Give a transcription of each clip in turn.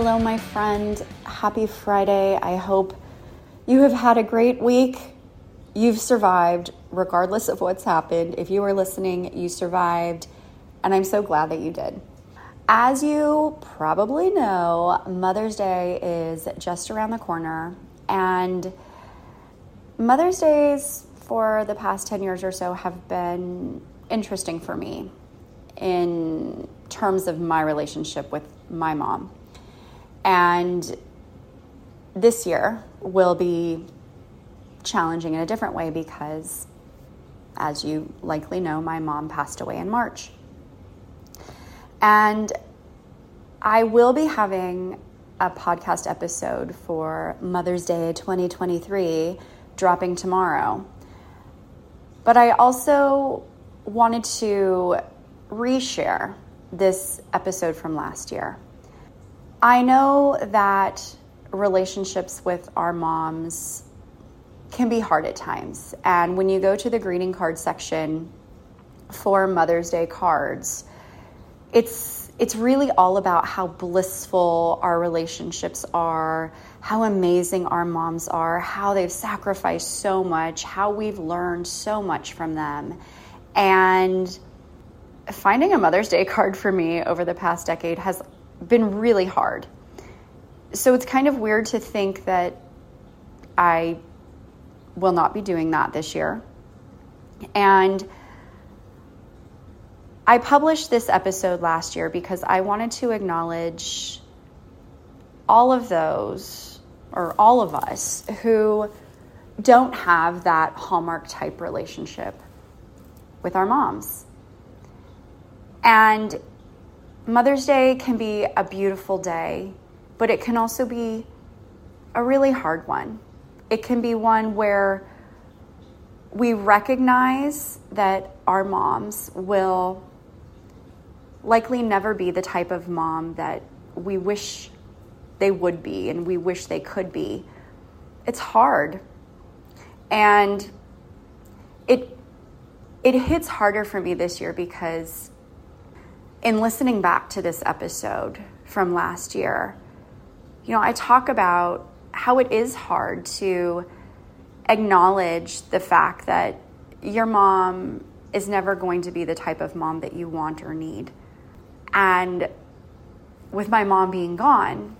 Hello, my friend. Happy Friday. I hope you have had a great week. You've survived, regardless of what's happened. If you are listening, you survived, and I'm so glad that you did. As you probably know, Mother's Day is just around the corner, and Mother's Days for the past 10 years or so have been interesting for me in terms of my relationship with my mom. And this year will be challenging in a different way because, as you likely know, my mom passed away in March. And I will be having a podcast episode for Mother's Day 2023 dropping tomorrow. But I also wanted to reshare this episode from last year. I know that relationships with our moms can be hard at times. And when you go to the greeting card section for Mother's Day cards, it's it's really all about how blissful our relationships are, how amazing our moms are, how they've sacrificed so much, how we've learned so much from them. And finding a Mother's Day card for me over the past decade has been really hard. So it's kind of weird to think that I will not be doing that this year. And I published this episode last year because I wanted to acknowledge all of those, or all of us, who don't have that Hallmark type relationship with our moms. And Mother's Day can be a beautiful day, but it can also be a really hard one. It can be one where we recognize that our moms will likely never be the type of mom that we wish they would be and we wish they could be. It's hard. And it it hits harder for me this year because in listening back to this episode from last year, you know, I talk about how it is hard to acknowledge the fact that your mom is never going to be the type of mom that you want or need. And with my mom being gone,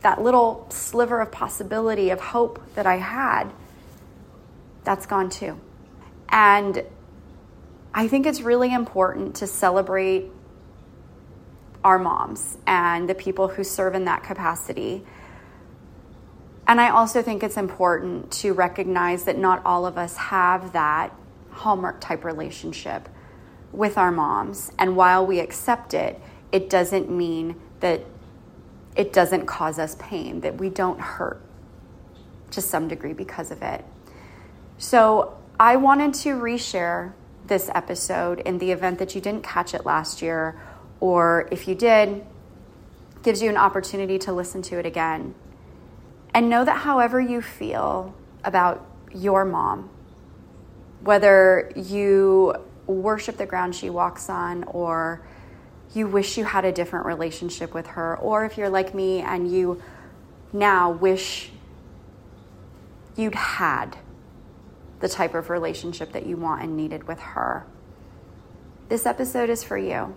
that little sliver of possibility of hope that I had, that's gone too. And I think it's really important to celebrate our moms and the people who serve in that capacity. And I also think it's important to recognize that not all of us have that Hallmark type relationship with our moms. And while we accept it, it doesn't mean that it doesn't cause us pain, that we don't hurt to some degree because of it. So I wanted to reshare this episode in the event that you didn't catch it last year or if you did, gives you an opportunity to listen to it again. And know that however you feel about your mom, whether you worship the ground she walks on or you wish you had a different relationship with her, or if you're like me and you now wish you'd had the type of relationship that you want and needed with her, this episode is for you.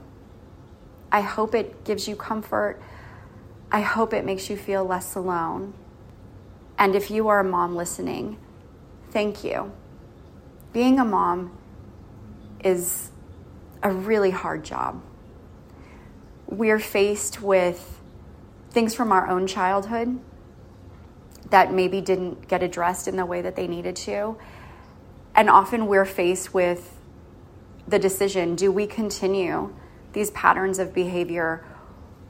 I hope it gives you comfort. I hope it makes you feel less alone. And if you are a mom listening, thank you. Being a mom is a really hard job. We're faced with things from our own childhood that maybe didn't get addressed in the way that they needed to. And often we're faced with the decision do we continue these patterns of behavior,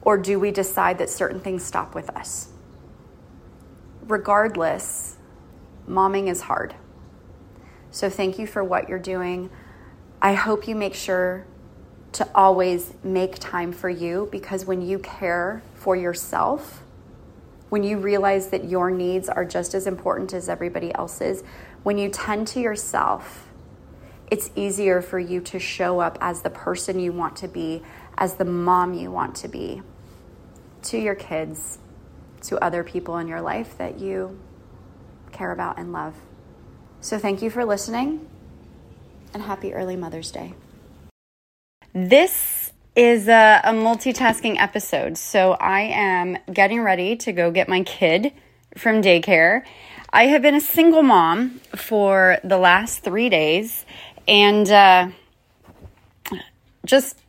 or do we decide that certain things stop with us? Regardless, momming is hard. So thank you for what you're doing. I hope you make sure to always make time for you because when you care for yourself, when you realize that your needs are just as important as everybody else's, when you tend to yourself, it's easier for you to show up as the person you want to be, as the mom you want to be. to your kids, to other people in your life that you care about and love. So thank you for listening and happy early Mother's Day. This is a, a, multitasking episode. So I am getting ready to go get my kid from daycare. I have been a single mom for the last three days and uh, just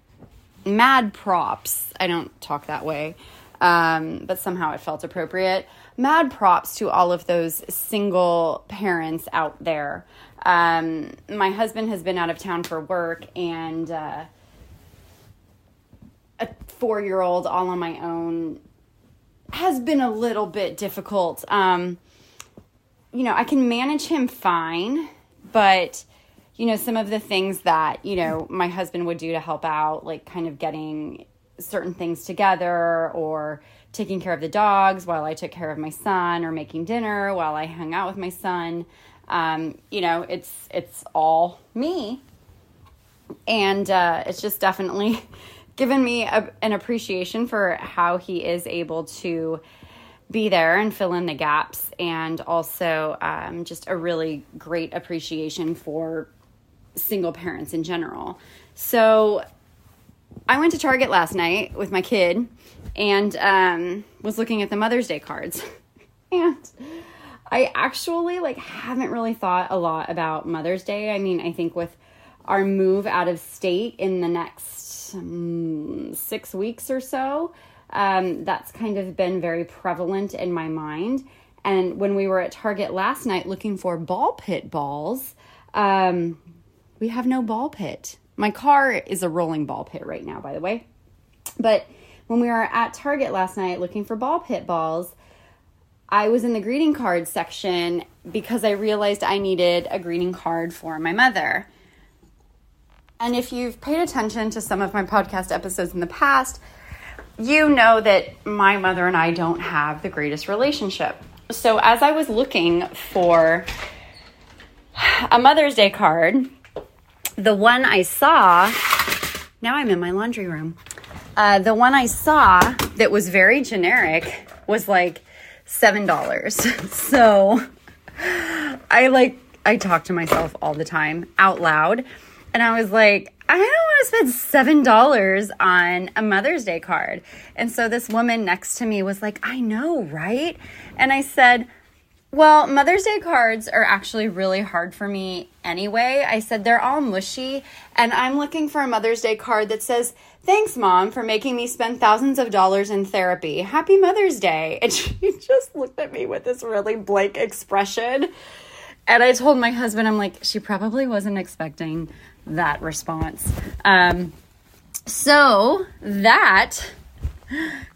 mad props. I don't talk that way, um, but somehow it felt appropriate. Mad props to all of those single parents out there. Um, my husband has been out of town for work, and uh, a four year old all on my own has been a little bit difficult. Um, you know, I can manage him fine, but you know, some of the things that, you know, my husband would do to help out, like kind of getting certain things together or taking care of the dogs while I took care of my son or making dinner while I hung out with my son. Um, you know, it's it's all me. And uh, it's just definitely given me a, an appreciation for how he is able to be there and fill in the gaps, and also um, just a really great appreciation for single parents in general. So I went to Target last night with my kid and um, was looking at the Mother's Day cards. and I actually like haven't really thought a lot about Mother's Day. I mean, I think with our move out of state in the next um, six weeks or so, um, that's kind of been very prevalent in my mind. And when we were at Target last night looking for ball pit balls, um, we have no ball pit. My car is a rolling ball pit right now, by the way. But when we were at Target last night looking for ball pit balls, I was in the greeting card section because I realized I needed a greeting card for my mother. And if you've paid attention to some of my podcast episodes in the past, you know that my mother and I don't have the greatest relationship. So as I was looking for a Mother's Day card, the one I saw, now I'm in my laundry room. Uh, the one I saw that was very generic was like $7. so I like, I talk to myself all the time out loud. And I was like, I don't want to spend seven dollars on a Mother's Day card. And so this woman next to me was like, I know, right? And I said, well, Mother's Day cards are actually really hard for me anyway. I said they're all mushy, and I'm looking for a Mother's Day card that says, Thanks, Mom, for making me spend thousands of dollars in therapy. Happy Mother's Day. And she just looked at me with this really blank expression. And I told my husband, I'm like, she probably wasn't expecting that response. Um, so that,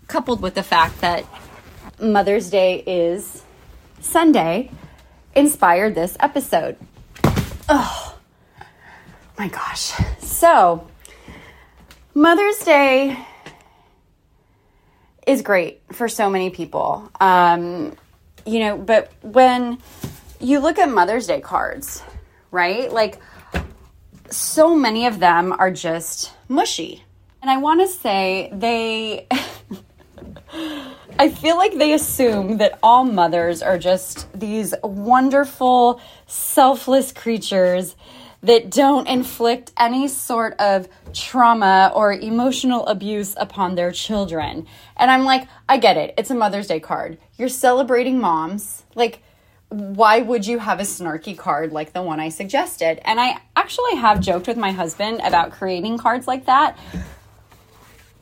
coupled with the fact that Mother's Day is Sunday inspired this episode. Oh my gosh. So, Mother's Day is great for so many people. Um, you know, but when you look at Mother's Day cards, right? Like, so many of them are just mushy. And I want to say they. I feel like they assume that all mothers are just these wonderful, selfless creatures that don't inflict any sort of trauma or emotional abuse upon their children. And I'm like, I get it. It's a Mother's Day card. You're celebrating moms. Like, why would you have a snarky card like the one I suggested? And I actually have joked with my husband about creating cards like that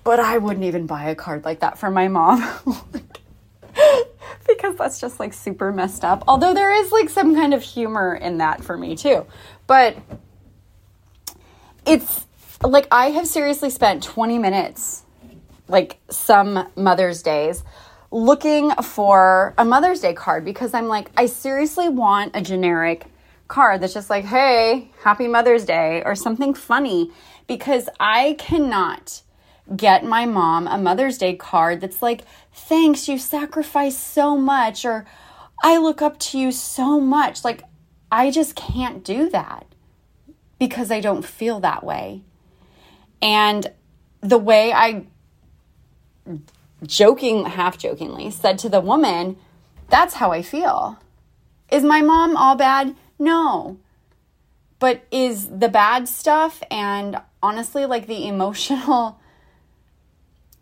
but I wouldn't even buy a card like that for my mom. because that's just like super messed up. Although there is like some kind of humor in that for me too. But it's like I have seriously spent 20 minutes, like some Mother's Days, looking for a Mother's Day card because I'm like, I seriously want a generic card that's just like, hey, happy Mother's Day or something funny because I cannot get my mom a Mother's Day card that's like, thanks, you sacrificed so much, or I look up to you so much. Like, I just can't do that because I don't feel that way. And the way I joking, half jokingly, said to the woman, That's how I feel. Is my mom all bad? No. But is the bad stuff and honestly, like the emotional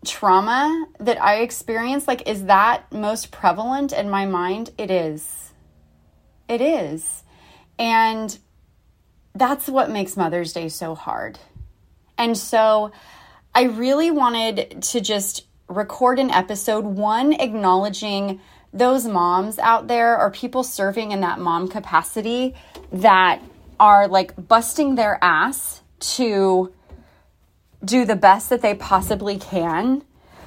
trauma that I experienced, like, is that most prevalent in my mind? It is. It is. And that's what makes Mother's Day so hard. And so I really wanted to just record an episode, one, acknowledging those moms out there or people serving in that mom capacity that are like busting their ass to do the best that they possibly can.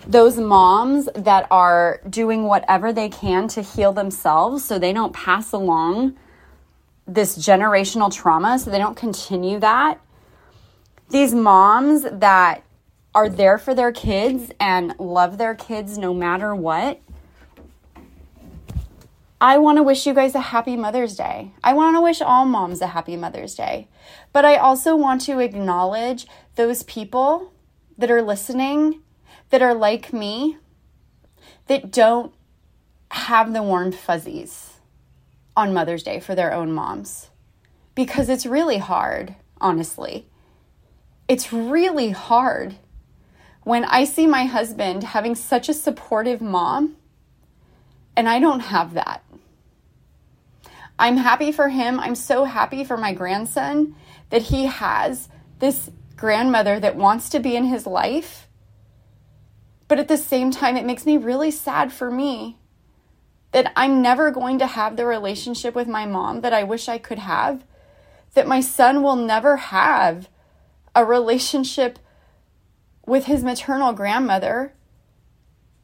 Those moms that are doing whatever they can to heal themselves so they don't pass along this generational trauma, so they don't continue that. These moms that are there for their kids and love their kids no matter what. I want to wish you guys a happy Mother's Day. I want to wish all moms a happy Mother's Day. But I also want to acknowledge those people that are listening that are like me that don't have the warm fuzzies on Mother's Day for their own moms because it's really hard, honestly. It's really hard when I see my husband having such a supportive mom and I don't have that. I'm happy for him. I'm so happy for my grandson that he has this grandmother that wants to be in his life. But at the same time, it makes me really sad for me that I'm never going to have the relationship with my mom that I wish I could have, that my son will never have a relationship with his maternal grandmother.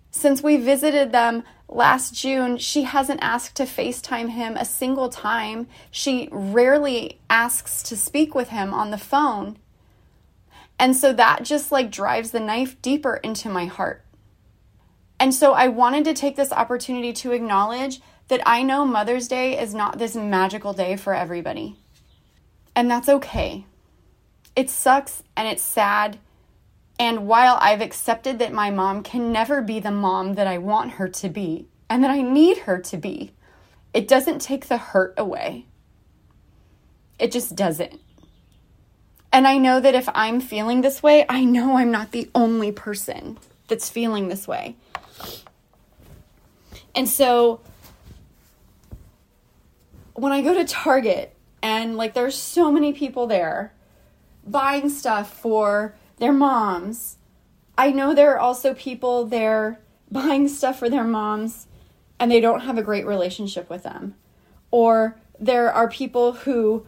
Since we visited them last June, she hasn't asked to FaceTime him a single time. She rarely asks to speak with him on the phone. And so that just like drives the knife deeper into my heart. And so I wanted to take this opportunity to acknowledge that I know Mother's Day is not this magical day for everybody. And that's okay. It sucks and it's sad and while I've accepted that my mom can never be the mom that I want her to be and that I need her to be, it doesn't take the hurt away. It just doesn't. And I know that if I'm feeling this way, I know I'm not the only person that's feeling this way. And so when I go to Target and like there's so many people there buying stuff for their moms. I know there are also people there buying stuff for their moms and they don't have a great relationship with them. Or there are people who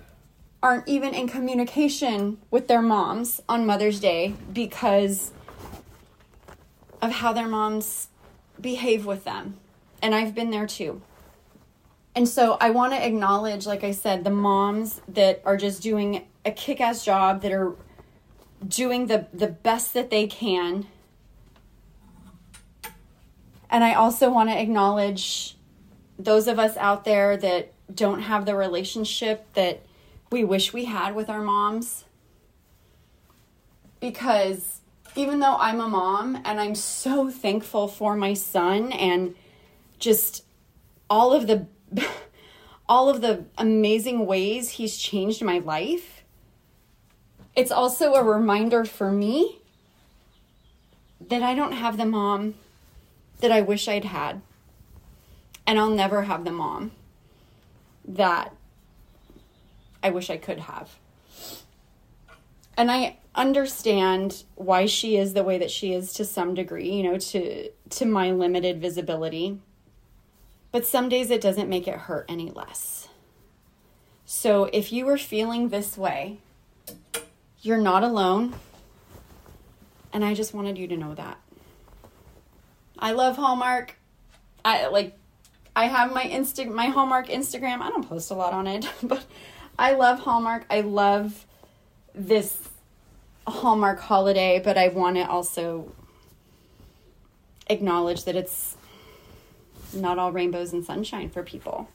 aren't even in communication with their moms on Mother's Day because of how their moms behave with them. And I've been there too. And so I want to acknowledge, like I said, the moms that are just doing a kick ass job, that are doing the, the best that they can. And I also want to acknowledge those of us out there that don't have the relationship that we wish we had with our moms. Because even though I'm a mom and I'm so thankful for my son and just all of the all of the amazing ways he's changed my life, it's also a reminder for me that I don't have the mom that I wish I'd had. And I'll never have the mom that I wish I could have. And I understand why she is the way that she is to some degree, you know, to to my limited visibility. But some days it doesn't make it hurt any less. So if you were feeling this way, you're not alone. And I just wanted you to know that. I love Hallmark. I like I have my Insta my Hallmark Instagram. I don't post a lot on it, but I love Hallmark. I love this Hallmark holiday, but I want to also acknowledge that it's not all rainbows and sunshine for people.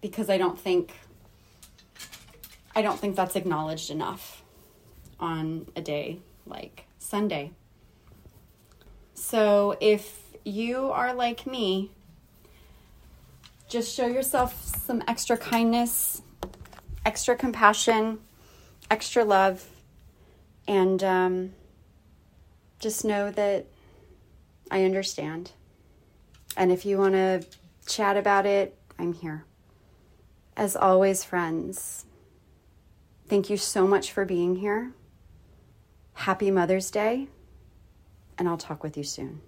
Because I don't think I don't think that's acknowledged enough on a day like Sunday. So if you are like me, just show yourself some extra kindness, extra compassion, extra love, and um, just know that I understand. And if you want to chat about it, I'm here. As always, friends, thank you so much for being here. Happy Mother's Day, and I'll talk with you soon.